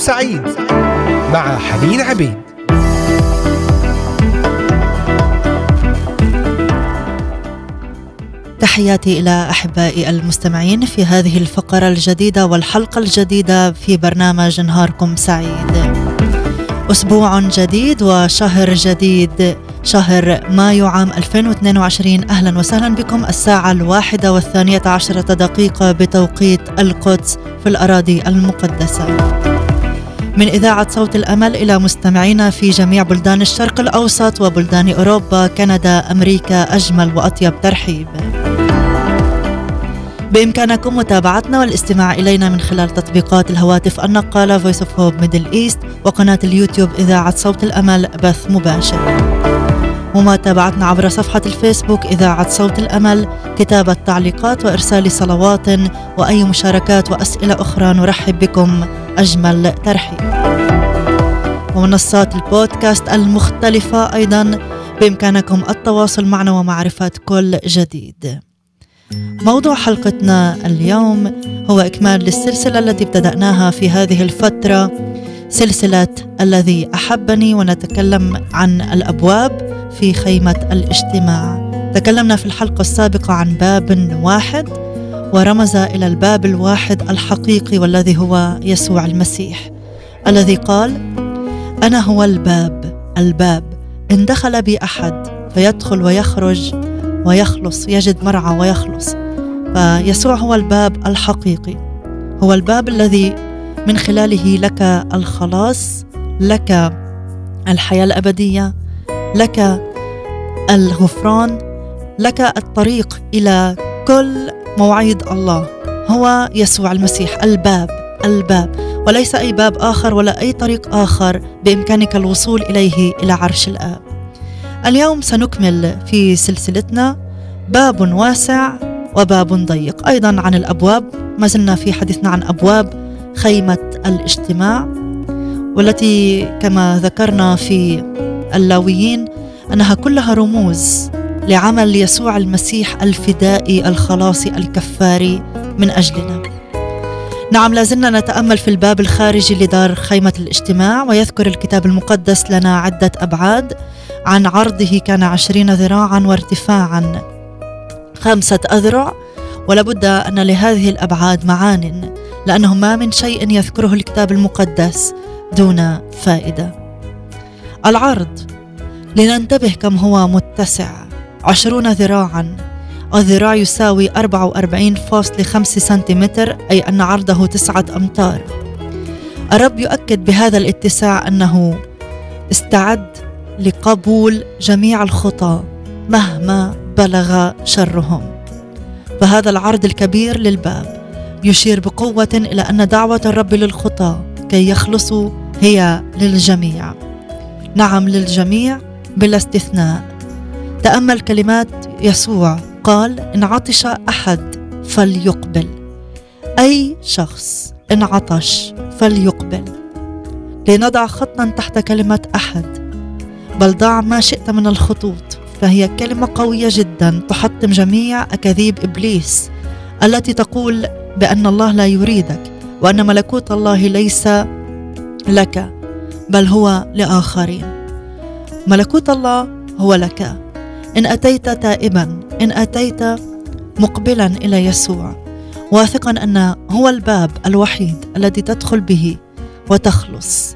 سعيد مع حنين عبيد. تحياتي إلى أحبائي المستمعين في هذه الفقرة الجديدة والحلقة الجديدة في برنامج نهاركم سعيد. أسبوع جديد وشهر جديد. شهر مايو عام 2022 أهلا وسهلا بكم. الساعة الواحدة والثانية عشرة دقيقة بتوقيت القدس في الأراضي المقدسة. من إذاعة صوت الأمل إلى مستمعينا في جميع بلدان الشرق الأوسط وبلدان أوروبا كندا أمريكا أجمل وأطيب ترحيب. بإمكانكم متابعتنا والاستماع إلينا من خلال تطبيقات الهواتف النقالة Voice of Hope Middle East وقناة اليوتيوب إذاعة صوت الأمل بث مباشر. ومتابعتنا عبر صفحة الفيسبوك إذاعة صوت الأمل كتابة تعليقات وإرسال صلوات وأي مشاركات وأسئلة أخرى نرحب بكم. أجمل ترحيب. ومنصات البودكاست المختلفة أيضا بإمكانكم التواصل معنا ومعرفة كل جديد. موضوع حلقتنا اليوم هو إكمال للسلسلة التي ابتدأناها في هذه الفترة سلسلة الذي أحبني ونتكلم عن الأبواب في خيمة الاجتماع. تكلمنا في الحلقة السابقة عن باب واحد ورمز إلى الباب الواحد الحقيقي والذي هو يسوع المسيح الذي قال أنا هو الباب الباب. إن دخل بي أحد فيدخل ويخرج ويخلص يجد مرعى ويخلص. فيسوع هو الباب الحقيقي هو الباب الذي من خلاله لك الخلاص لك الحياة الأبدية لك الغفران لك الطريق إلى كل مواعيد الله. هو يسوع المسيح الباب الباب. وليس أي باب آخر ولا أي طريق آخر بإمكانك الوصول إليه إلى عرش الآب. اليوم سنكمل في سلسلتنا. باب واسع وباب ضيق. أيضا عن الأبواب. ما زلنا في حديثنا عن أبواب خيمة الاجتماع والتي كما ذكرنا في اللاويين أنها كلها رموز لعمل يسوع المسيح الفدائي الخلاصي الكفاري من أجلنا. نعم لازلنا نتأمل في الباب الخارجي لدار خيمة الاجتماع ويذكر الكتاب المقدس لنا عدة أبعاد عن عرضه كان عشرين ذراعا وارتفاعا خمسة أذرع ولابد أن لهذه الأبعاد معان لأنه ما من شيء يذكره الكتاب المقدس دون فائدة. العرض لننتبه كم هو متسع عشرون ذراعا. الذراع يساوي 44.5 سنتيمتر أي أن عرضه تسعة أمتار. الرب يؤكد بهذا الاتساع أنه استعد لقبول جميع الخطى مهما بلغ شرهم. فهذا العرض الكبير للباب يشير بقوة إلى أن دعوة الرب للخطى كي يخلصوا هي للجميع. نعم للجميع بلا استثناء. تأمل كلمات يسوع. قال إن عطش أحد فليقبل. أي شخص إن عطش فليقبل. لنضع خطا تحت كلمة أحد. بل ضع ما شئت من الخطوط. فهي كلمة قوية جدا تحطم جميع أكاذيب إبليس التي تقول بأن الله لا يريدك وأن ملكوت الله ليس لك بل هو لآخرين. ملكوت الله هو لك. إن أتيت تائبا إن أتيت مقبلا إلى يسوع. واثقا أن هو الباب الوحيد الذي تدخل به وتخلص.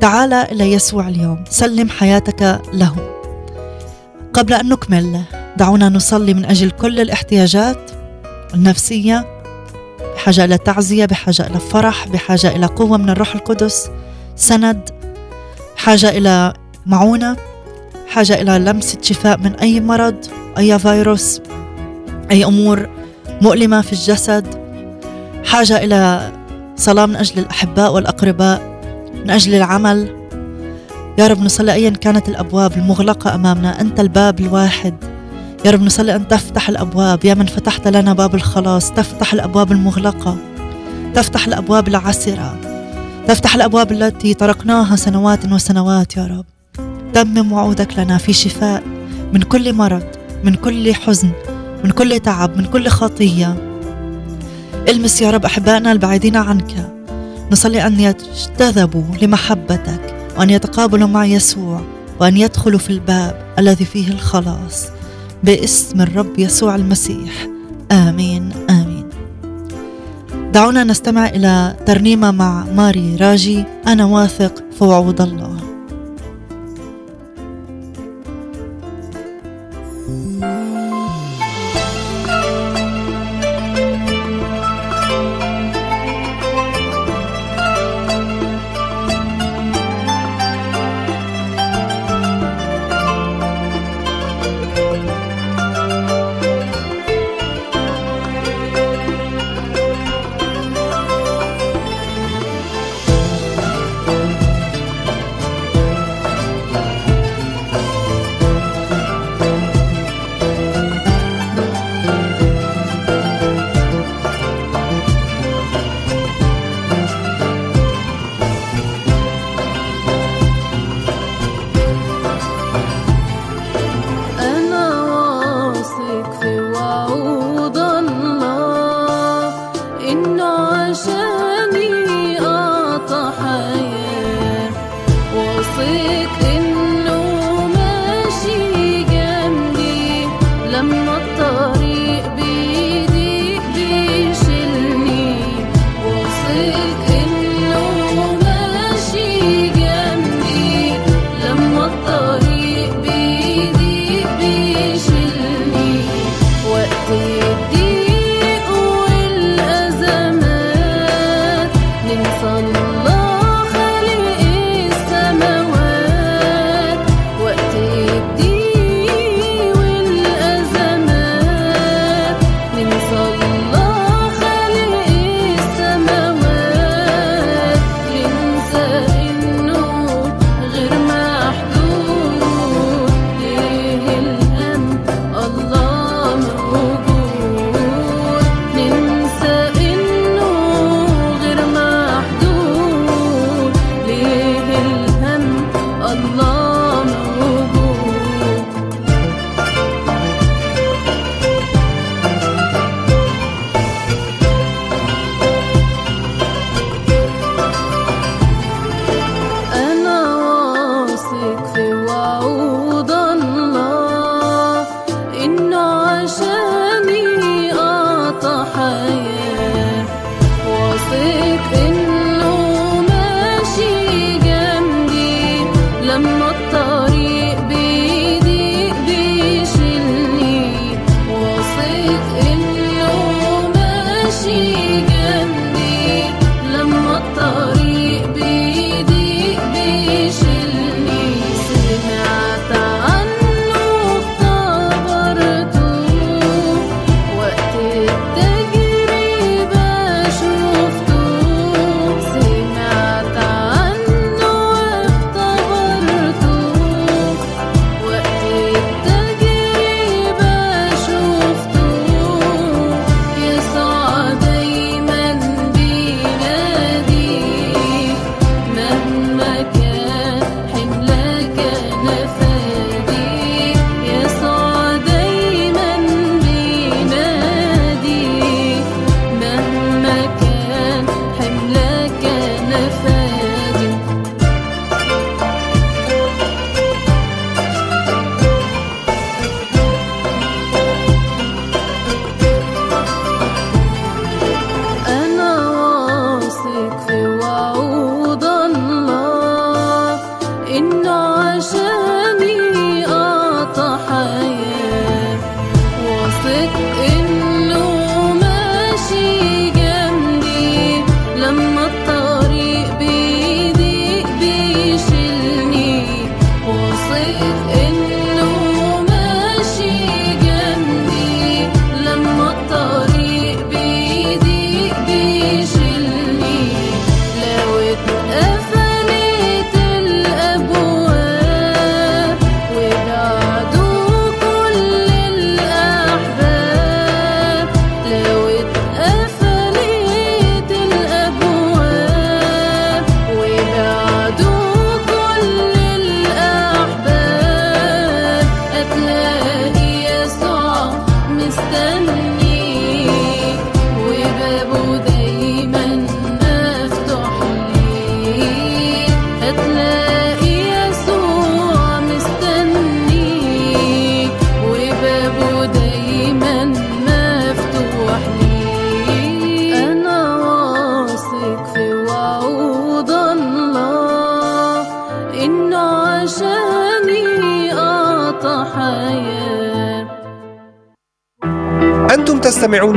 تعال إلى يسوع اليوم سلم حياتك له. قبل أن نكمل دعونا نصلي من أجل كل الاحتياجات النفسية بحاجة إلى تعزية بحاجة إلى فرح بحاجة إلى قوة من الروح القدس. سند حاجة إلى معونة. حاجة إلى لمسة شفاء من أي مرض أي فيروس أي أمور مؤلمة في الجسد. حاجة إلى صلاة من أجل الأحباء والأقرباء من أجل العمل. يا رب نصلي أيا كانت الأبواب المغلقة أمامنا. أنت الباب الواحد. يا رب نصلي أن تفتح الأبواب. يا من فتحت لنا باب الخلاص. تفتح الأبواب المغلقة. تفتح الأبواب العسرة. تفتح الأبواب التي طرقناها سنوات وسنوات يا رب. تمم وعودك لنا في شفاء من كل مرض من كل حزن من كل تعب من كل خطية. المس يا رب أحبائنا البعيدين عنك. نصلي أن يجتذبوا لمحبتك وأن يتقابلوا مع يسوع وأن يدخلوا في الباب الذي فيه الخلاص. باسم الرب يسوع المسيح. آمين آمين. دعونا نستمع إلى ترنيمة مع ماري راجي. أنا واثق في وعود الله.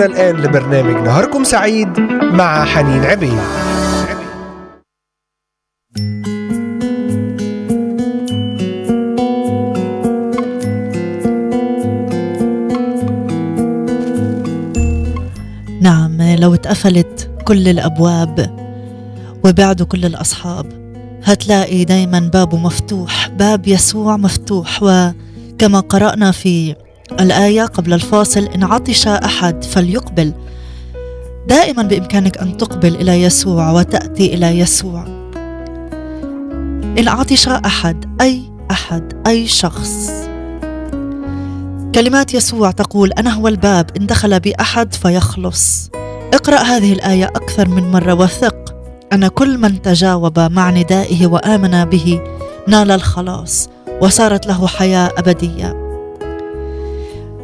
تستمعون الآن لبرنامج نهاركم سعيد مع حنين عبيد. نعم لو اتقفلت كل الأبواب وبعدوا كل الأصحاب هتلاقي دايما بابه مفتوح باب يسوع مفتوح. وكما قرأنا في الآية قبل الفاصل إن عطش أحد فليقبل. دائما بإمكانك أن تقبل إلى يسوع وتأتي إلى يسوع. إن عطش أحد أي أحد أي شخص. كلمات يسوع تقول أنا هو الباب إن دخل بي أحد فيخلص. اقرأ هذه الآية أكثر من مرة وثق. أن كل من تجاوب مع ندائه وآمن به نال الخلاص وصارت له حياة أبدية.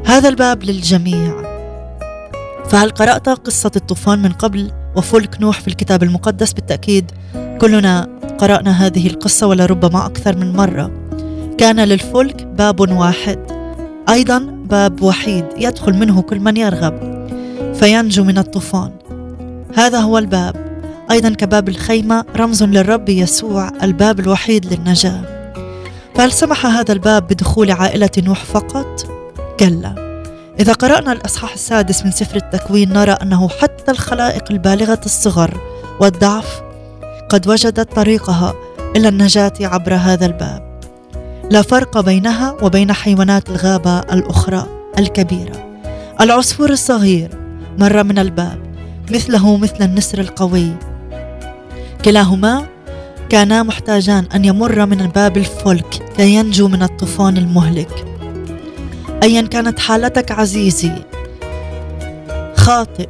هذا الباب للجميع. فهل قرأت قصة الطوفان من قبل وفلك نوح في الكتاب المقدس؟ بالتأكيد كلنا قرأنا هذه القصة ولربما أكثر من مرة. كان للفلك باب واحد. أيضا باب وحيد يدخل منه كل من يرغب فينجو من الطوفان. هذا هو الباب. أيضا كباب الخيمة رمز للرب يسوع الباب الوحيد للنجاة. فهل سمح هذا الباب بدخول عائلة نوح فقط؟ كلا إذا قرأنا الأصحاح السادس من سفر التكوين نرى أنه حتى الخلائق البالغة الصغر والضعف قد وجدت طريقها إلى النجاة عبر هذا الباب. لا فرق بينها وبين حيوانات الغابة الأخرى الكبيرة. العصفور الصغير مر من الباب مثله مثل النسر القوي. كلاهما كانا محتاجان أن يمر من باب الفلك كي ينجو من الطوفان المهلك. ايا كانت حالتك عزيزي. خاطئ.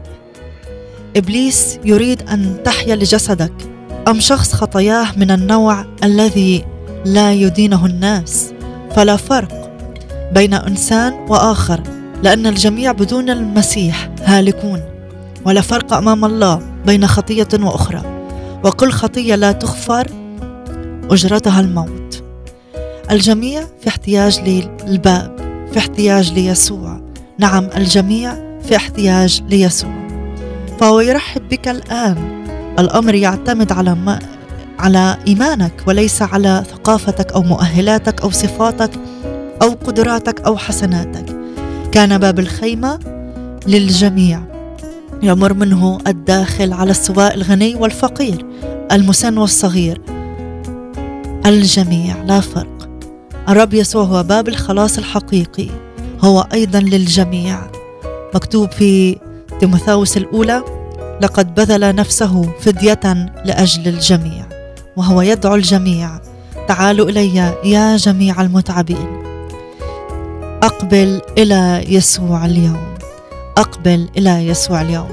إبليس يريد أن تحيا لجسدك. أم شخص خطاياه من النوع الذي لا يدينه الناس؟ فلا فرق بين إنسان وآخر لأن الجميع بدون المسيح هالكون. ولا فرق أمام الله بين خطية وأخرى. وكل خطية لا تغفر أجرتها الموت. الجميع في احتياج للباب. في احتياج ليسوع. نعم الجميع في احتياج ليسوع. فهو يرحب بك الآن. الأمر يعتمد على ما على إيمانك وليس على ثقافتك أو مؤهلاتك أو صفاتك أو قدراتك أو حسناتك. كان باب الخيمة للجميع. يمر منه الداخل على السواء الغني والفقير المسن والصغير. الجميع لا فرق. الرب يسوع هو باب الخلاص الحقيقي هو أيضا للجميع. مكتوب في تيموثاوس الأولى لقد بذل نفسه فدية لأجل الجميع وهو يدعو الجميع. تعالوا إلي يا جميع المتعبين. أقبل إلى يسوع اليوم. أقبل إلى يسوع اليوم.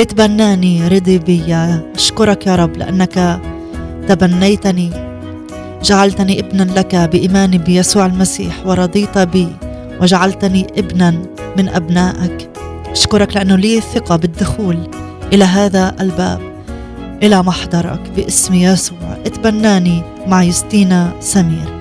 اتبناني رضي بي أشكرك يا رب لأنك تبنيتني جعلتني ابنا لك بإيماني بيسوع المسيح ورضيت بي وجعلتني ابنا من أبنائك. أشكرك لأنه لي الثقة بالدخول إلى هذا الباب إلى محضرك باسم يسوع. اتبناني مع يستينا سمير.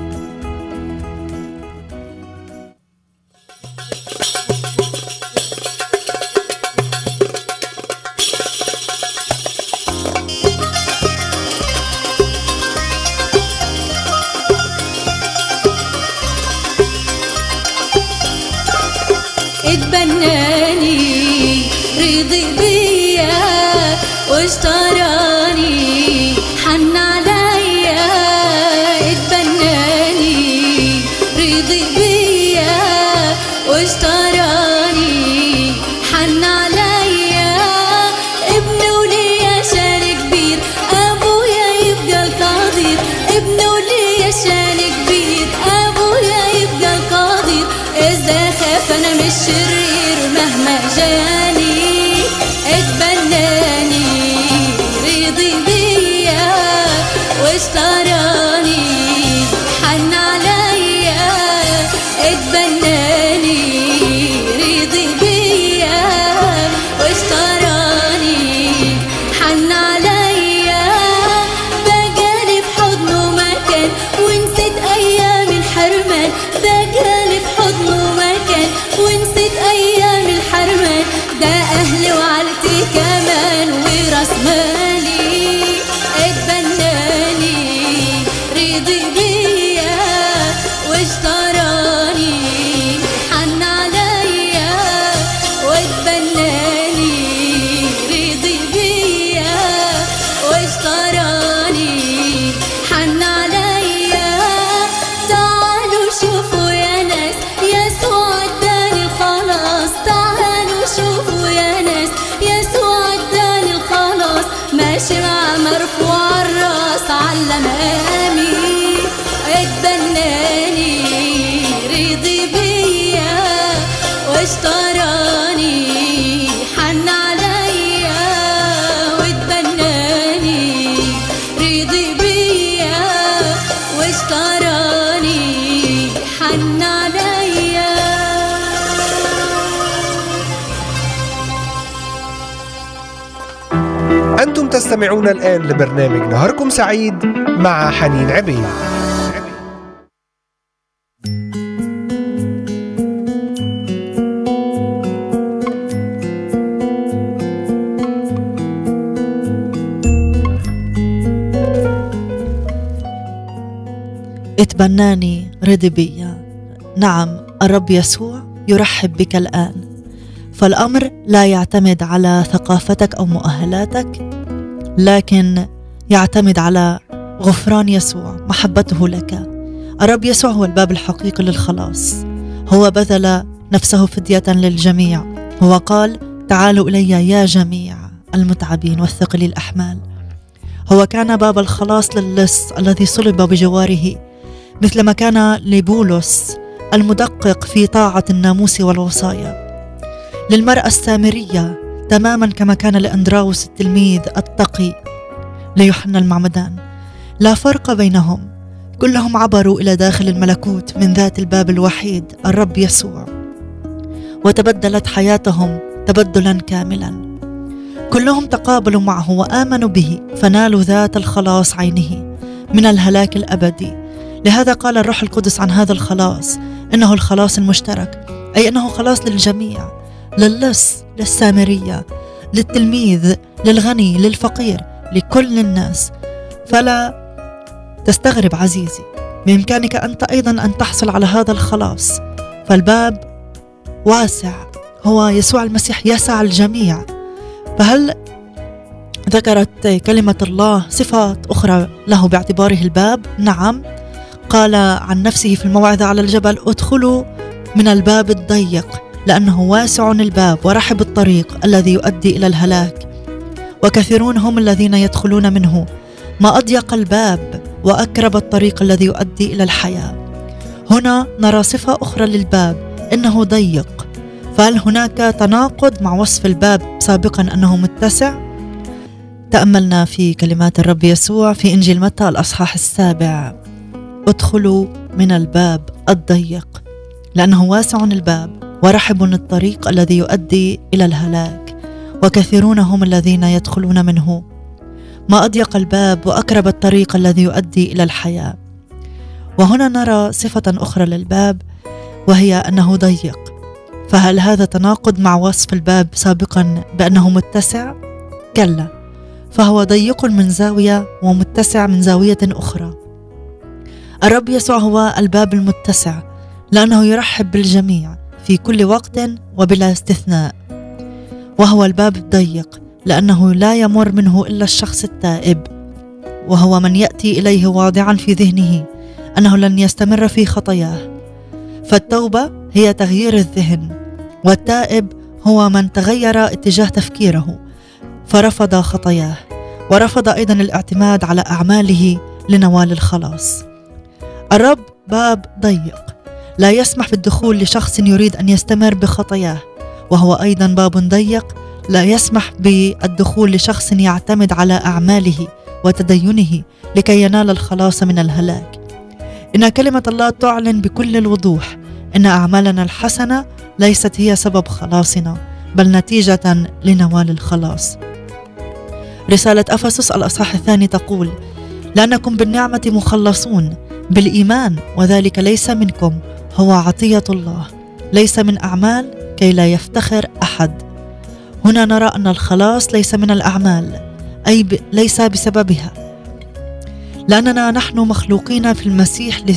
تستمعون الآن لبرنامج نهاركم سعيد مع حنين عبيد. اتبناني رضي بيا نعم الرب يسوع يرحب بك الآن. فالأمر لا يعتمد على ثقافتك أو مؤهلاتك لكن يعتمد على غفران يسوع محبته لك. الرب يسوع هو الباب الحقيقي للخلاص. هو بذل نفسه فدية للجميع. هو قال تعالوا إلي يا جميع المتعبين والثقلي الأحمال هو كان باب الخلاص للص الذي صلب بجواره مثلما كان لبولس المدقق في طاعة الناموس والوصايا. للمرأة السامرية تماما كما كان لأندراوس التلميذ التقي ليوحنا المعمدان. لا فرق بينهم. كلهم عبروا إلى داخل الملكوت من ذات الباب الوحيد الرب يسوع. وتبدلت حياتهم تبدلا كاملا. كلهم تقابلوا معه وآمنوا به فنالوا ذات الخلاص عينه من الهلاك الأبدي. لهذا قال الروح القدس عن هذا الخلاص إنه الخلاص المشترك أي إنه خلاص للجميع. للص للسامرية للتلميذ للغني للفقير لكل الناس. فلا تستغرب عزيزي بإمكانك انت أيضا أن تحصل على هذا الخلاص. فالباب واسع هو يسوع المسيح يسع الجميع. فهل ذكرت كلمة الله صفات أخرى له باعتباره الباب؟ نعم. قال عن نفسه في الموعظة على الجبل ادخلوا من الباب الضيق. لأنه واسع الباب ورحب الطريق الذي يؤدي إلى الهلاك. وكثيرون هم الذين يدخلون منه. ما أضيق الباب وأكرب الطريق الذي يؤدي إلى الحياة. هنا نرى صفة أخرى للباب إنه ضيق. فهل هناك تناقض مع وصف الباب سابقا أنه متسع؟ تأملنا في كلمات الرب يسوع في إنجيل متى الأصحاح السابع. ادخلوا من الباب الضيق لأنه واسع الباب. ورحب الطريق الذي يؤدي إلى الهلاك وكثيرون هم الذين يدخلون منه. ما أضيق الباب وأقرب الطريق الذي يؤدي إلى الحياة. وهنا نرى صفة أخرى للباب وهي أنه ضيق. فهل هذا تناقض مع وصف الباب سابقا بأنه متسع؟ كلا. فهو ضيق من زاوية ومتسع من زاوية أخرى. الرب يسوع هو الباب المتسع لأنه يرحب بالجميع. في كل وقت وبلا استثناء. وهو الباب الضيق لأنه لا يمر منه إلا الشخص التائب. وهو من يأتي إليه واضعا في ذهنه أنه لن يستمر في خطاياه. فالتوبة هي تغيير الذهن والتائب هو من تغير اتجاه تفكيره فرفض خطاياه ورفض أيضا الاعتماد على أعماله لنوال الخلاص. الرب باب ضيق. لا يسمح بالدخول لشخص يريد أن يستمر بخطاياه وهو أيضا باب ضيق. لا يسمح بالدخول لشخص يعتمد على أعماله وتدينه لكي ينال الخلاص من الهلاك. إن كلمة الله تعلن بكل الوضوح إن أعمالنا الحسنة ليست هي سبب خلاصنا بل نتيجة لنوال الخلاص. رسالة أفسس الأصحاح الثاني تقول لانكم بالنعمة مخلصون بالإيمان وذلك ليس منكم هو عطية الله ليس من أعمال كي لا يفتخر أحد. هنا نرى أن الخلاص ليس من الأعمال أي ب... ليس بسببها. لأننا نحن مخلوقين في المسيح ل...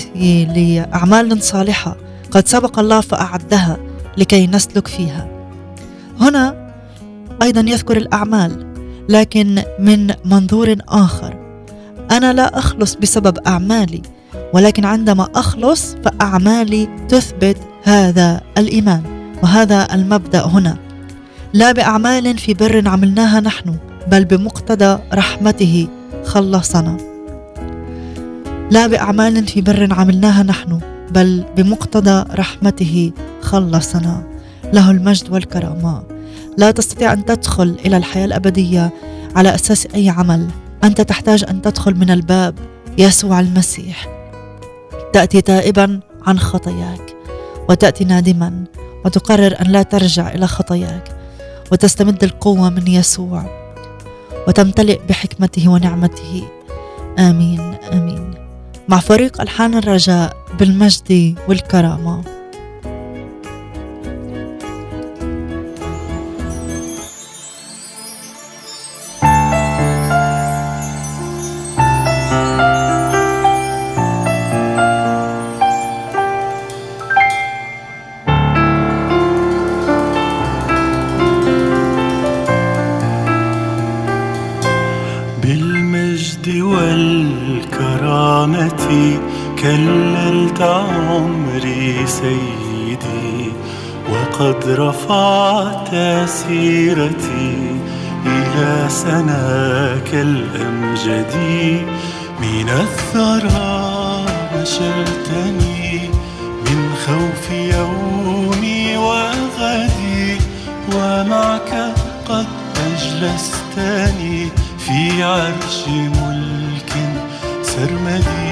لأعمال صالحة قد سبق الله فأعدها لكي نسلك فيها. هنا أيضا يذكر الأعمال لكن من منظور آخر. أنا لا أخلص بسبب أعمالي ولكن عندما أخلص فأعمالي تثبت هذا الإيمان. وهذا المبدأ هنا. لا بأعمال في بر عملناها نحن بل بمقتضى رحمته خلصنا. لا بأعمال في بر عملناها نحن بل بمقتضى رحمته خلصنا. له المجد والكرامة. لا تستطيع أن تدخل إلى الحياة الأبدية على أساس أي عمل. أنت تحتاج أن تدخل من الباب يسوع المسيح. تأتي تائبا عن خطاياك وتأتي نادما وتقرر أن لا ترجع إلى خطاياك وتستمد القوة من يسوع وتمتلئ بحكمته ونعمته. آمين آمين. مع فريق ألحان الرجاء بالمجد والكرامة. والكرامة كللت عمري سيدي وقد رفعت سيرتي إلى سناك الأمجد. من الثرى نشلتني من خوف يومي وغدي ومعك قد أجلستني في عرش ملك vermedi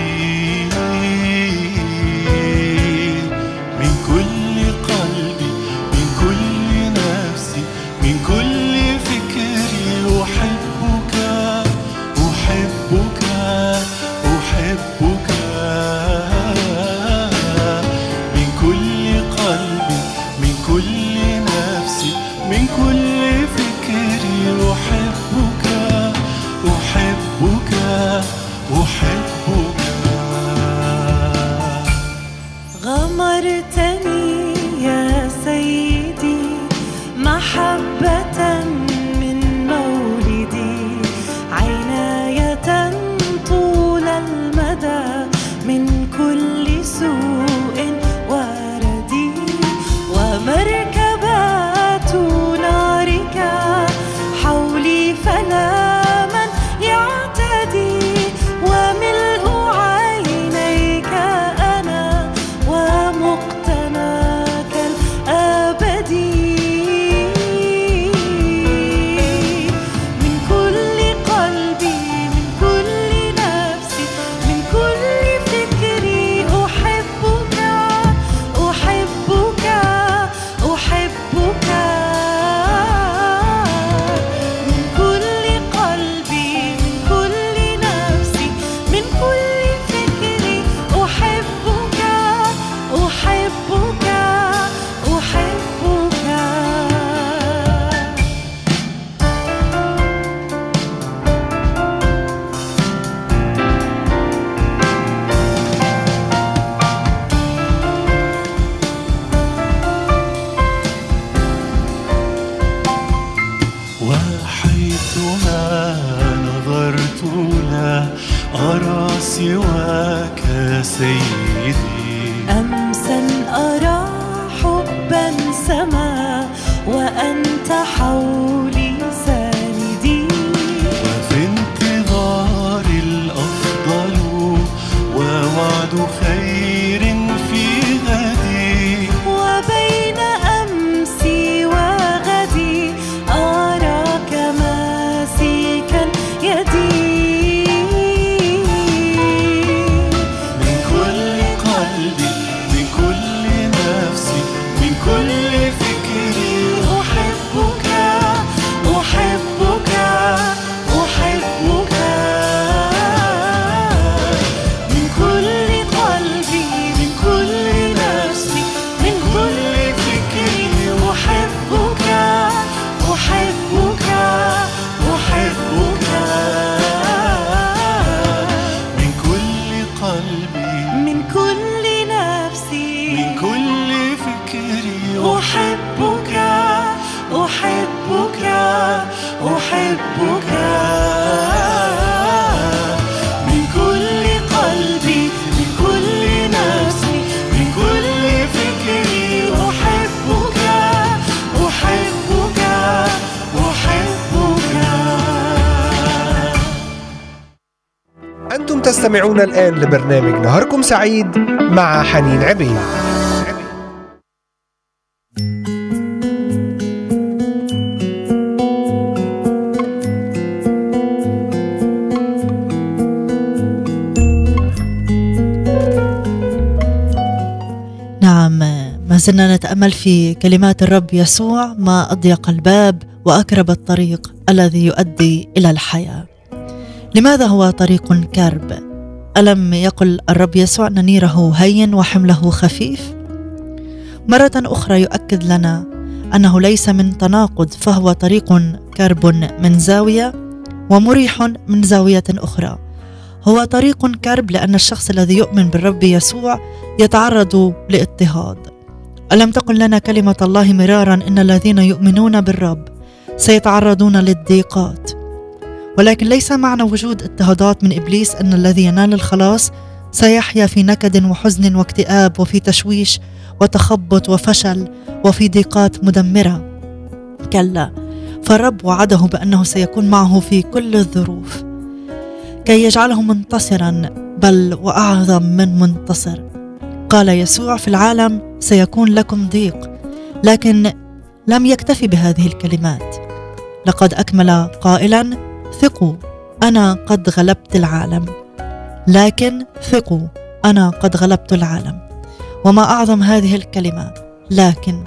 نظرت لا أرى سواك سيدي. أمسا أرى حبا سما وأنت حولي أحبك. من كل قلبي من كل نفسي من كل فكري أحبك أحبك أحبك. أنتم تستمعون الآن لبرنامج نهاركم سعيد مع حنين عبيد. زلنا نتأمل في كلمات الرب يسوع ما أضيق الباب وأكرب الطريق الذي يؤدي إلى الحياة. لماذا هو طريق كرب؟ ألم يقل الرب يسوع أن نيره هين وحمله خفيف؟ مرة أخرى يؤكد لنا أنه ليس من تناقض فهو طريق كرب من زاوية ومريح من زاوية أخرى. هو طريق كرب لأن الشخص الذي يؤمن بالرب يسوع يتعرض لإضطهاد. ألم تقل لنا كلمة الله مرارا إن الذين يؤمنون بالرب سيتعرضون للضيقات؟ ولكن ليس معنى وجود اضطهادات من إبليس إن الذي ينال الخلاص سيحيا في نكد وحزن واكتئاب وفي تشويش وتخبط وفشل وفي ضيقات مدمرة. كلا فالرب وعده بأنه سيكون معه في كل الظروف. كي يجعله منتصرا بل وأعظم من منتصر. قال يسوع في العالم سيكون لكم ضيق لكن لم يكتفي بهذه الكلمات. لقد أكمل قائلا ثقوا أنا قد غلبت العالم. لكن ثقوا أنا قد غلبت العالم. وما أعظم هذه الكلمة لكن.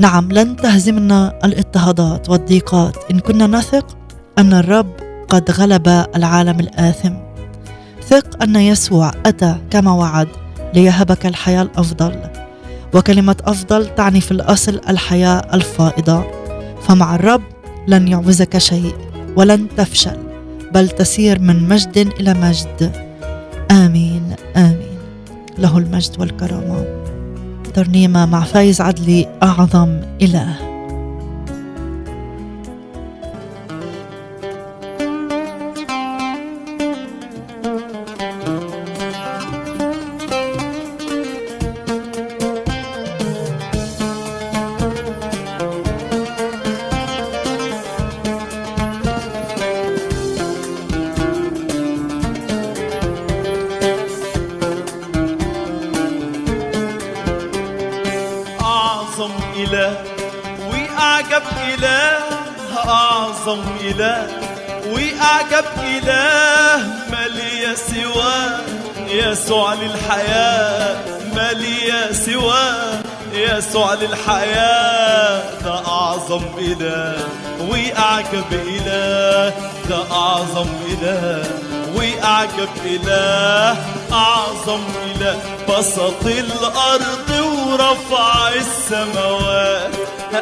نعم لن تهزمنا الاضطهادات والضيقات. إن كنا نثق أن الرب قد غلب العالم الآثم. ثق أن يسوع أتى كما وعد ليهبك الحياة الأفضل. وكلمة أفضل تعني في الأصل الحياة الفائضة. فمع الرب لن يعوزك شيء ولن تفشل بل تسير من مجد إلى مجد. آمين آمين. له المجد والكرامة. ترنيمة مع فايز عدلي أعظم إله. بسط الأرض ورفع السماوات.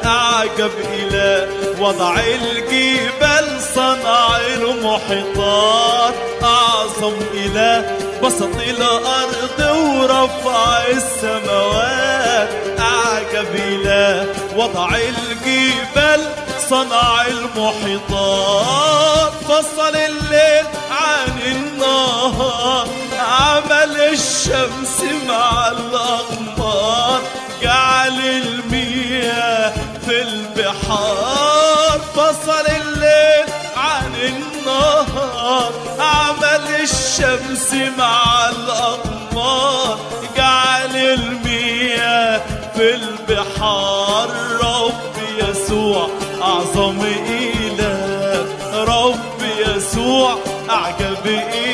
أعجب إله وضع الجبال صنع المحيطات. أعظم إله بسط الأرض ورفع السماوات. أعجب إله وضع الجبال صنع المحيطات. فصل الليل عن النهار. عمل الشمس مع الأقمار جعل المياه في البحار. فصل الليل عن النهار عمل الشمس مع الأقمار. جعل المياه في البحار رب يسوع أعظم إله رب يسوع أعجب إله.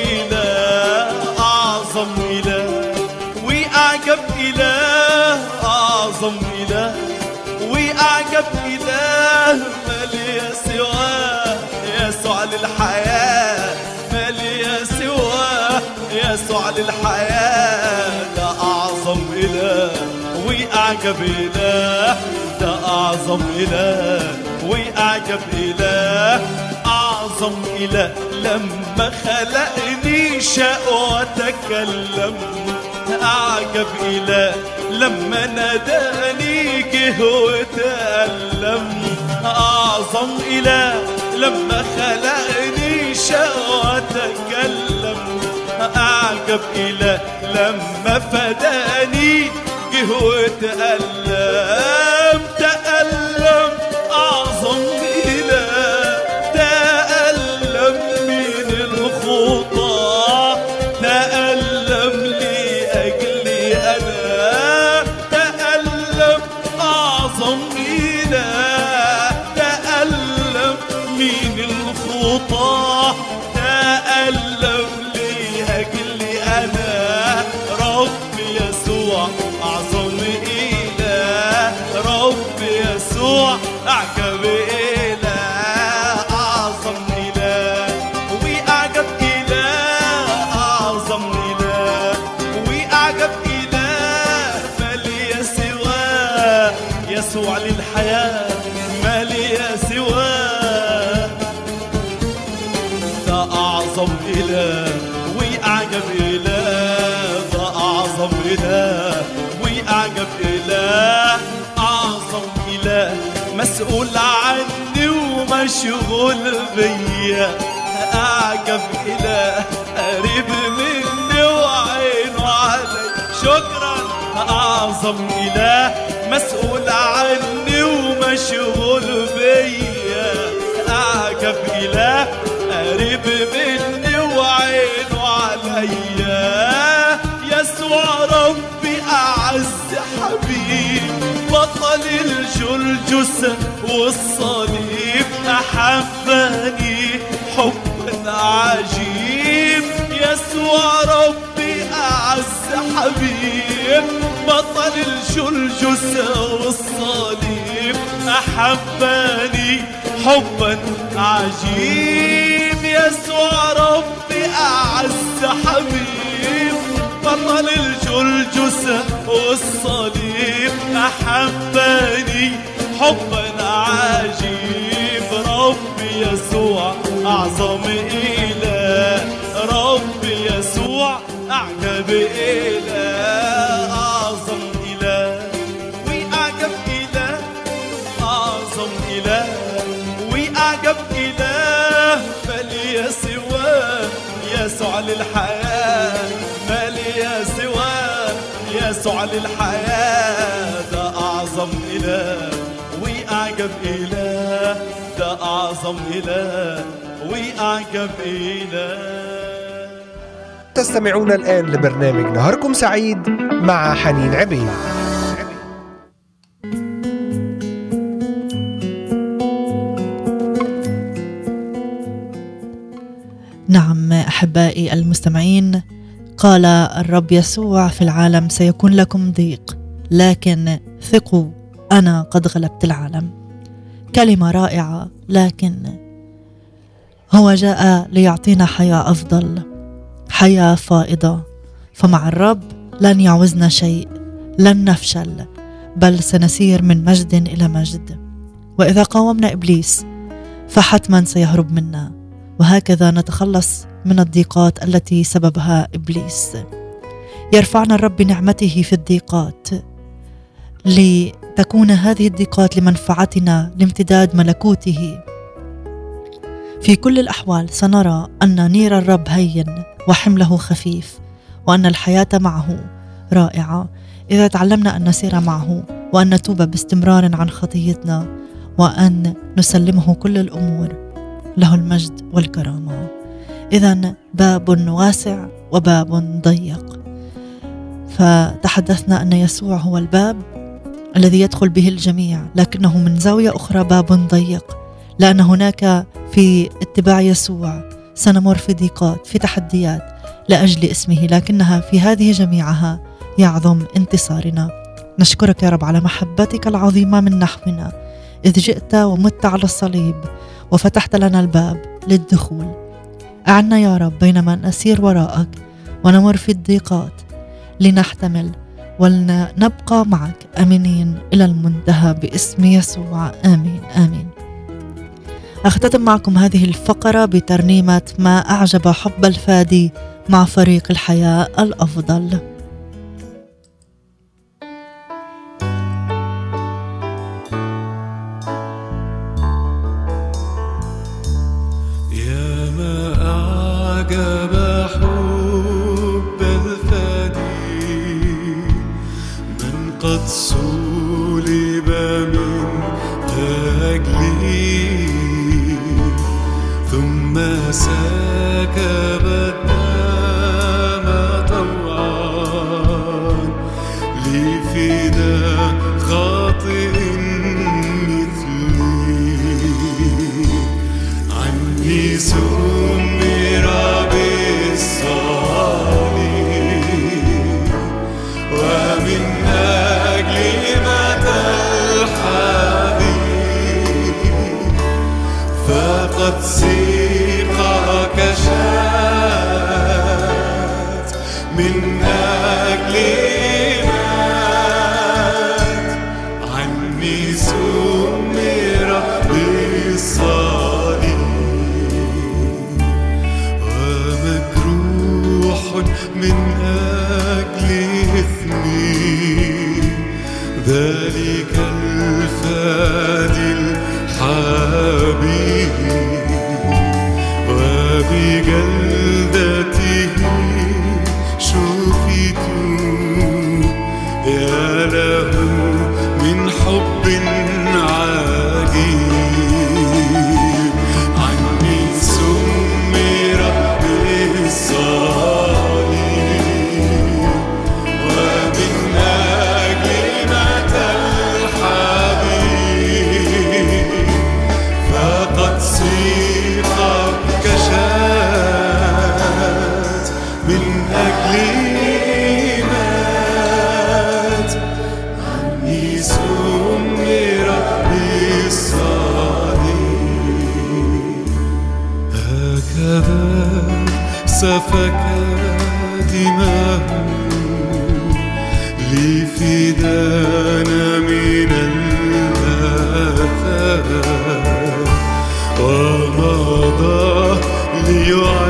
وأعجب إله ده أعظم إله. وأعجب إله أعظم إله. لما خلقني شاء وتكلم أعجب إله لما ناداني جه وتألم أعظم إله لما خلقني شقوى تكلم أعجب إله لما فداني وتألم. إله وأعجب إله أعظم إله مسؤول عني ومشغول بيا. أعجب إله قريب مني وعينه علي. شكرا أعظم إله مسؤول عني ومشغول بيا. أعجب إله قريب مني وعينه عليا ربي أعز حبيب بطل الجلجس والصليب أحبني حبا عجيب. يسوع ربي أعز حبيب بطل الجلجس والصليب أحبني حبا عجيب. يسوع ربي أعز حبيب بطل الجلجس والصليب أحبني حبا عجيب. ربي يسوع أعظم إله. ربي يسوع أعجب إله. أعظم إله وأعجب إله. أعظم إله وأعجب إله. مالي سواه يسوع للحياة. يسوع للحياة ده أعظم إله وأعجب إله. ده أعظم إله وأعجب إله. تستمعون الآن لبرنامج نهاركم سعيد مع حنين عبيد. نعم أحبائي المستمعين قال الرب يسوع في العالم سيكون لكم ضيق لكن ثقوا أنا قد غلبت العالم. كلمة رائعة لكن هو جاء ليعطينا حياة أفضل حياة فائضة. فمع الرب لن يعوزنا شيء لن نفشل بل سنسير من مجد إلى مجد. وإذا قاومنا إبليس فحتما سيهرب منا. وهكذا نتخلص من الضيقات التي سببها إبليس. يرفعنا الرب بنعمته في الضيقات. لتكون هذه الضيقات لمنفعتنا لامتداد ملكوته. في كل الأحوال سنرى أن نير الرب هين وحمله خفيف وأن الحياة معه رائعة. إذا تعلمنا أن نسير معه وأن نتوب باستمرار عن خطيتنا وأن نسلمه كل الأمور له المجد والكرامة. اذا باب واسع وباب ضيق. فتحدثنا أن يسوع هو الباب الذي يدخل به الجميع لكنه من زاوية أخرى باب ضيق لأن هناك في اتباع يسوع سنمر في ضيقات في تحديات لأجل اسمه لكنها في هذه جميعها يعظم انتصارنا. نشكرك يا رب على محبتك العظيمة من نحونا إذ جئت ومت على الصليب وفتحت لنا الباب للدخول. أعنا يا رب بينما نسير وراءك ونمر في الضيقات لنحتمل ولنبقى معك آمنين إلى المنتهى باسم يسوع. آمين آمين. أختتم معكم هذه الفقرة بترنيمة ما أعجب حب الفادي مع فريق الحياة الأفضل. من أجل your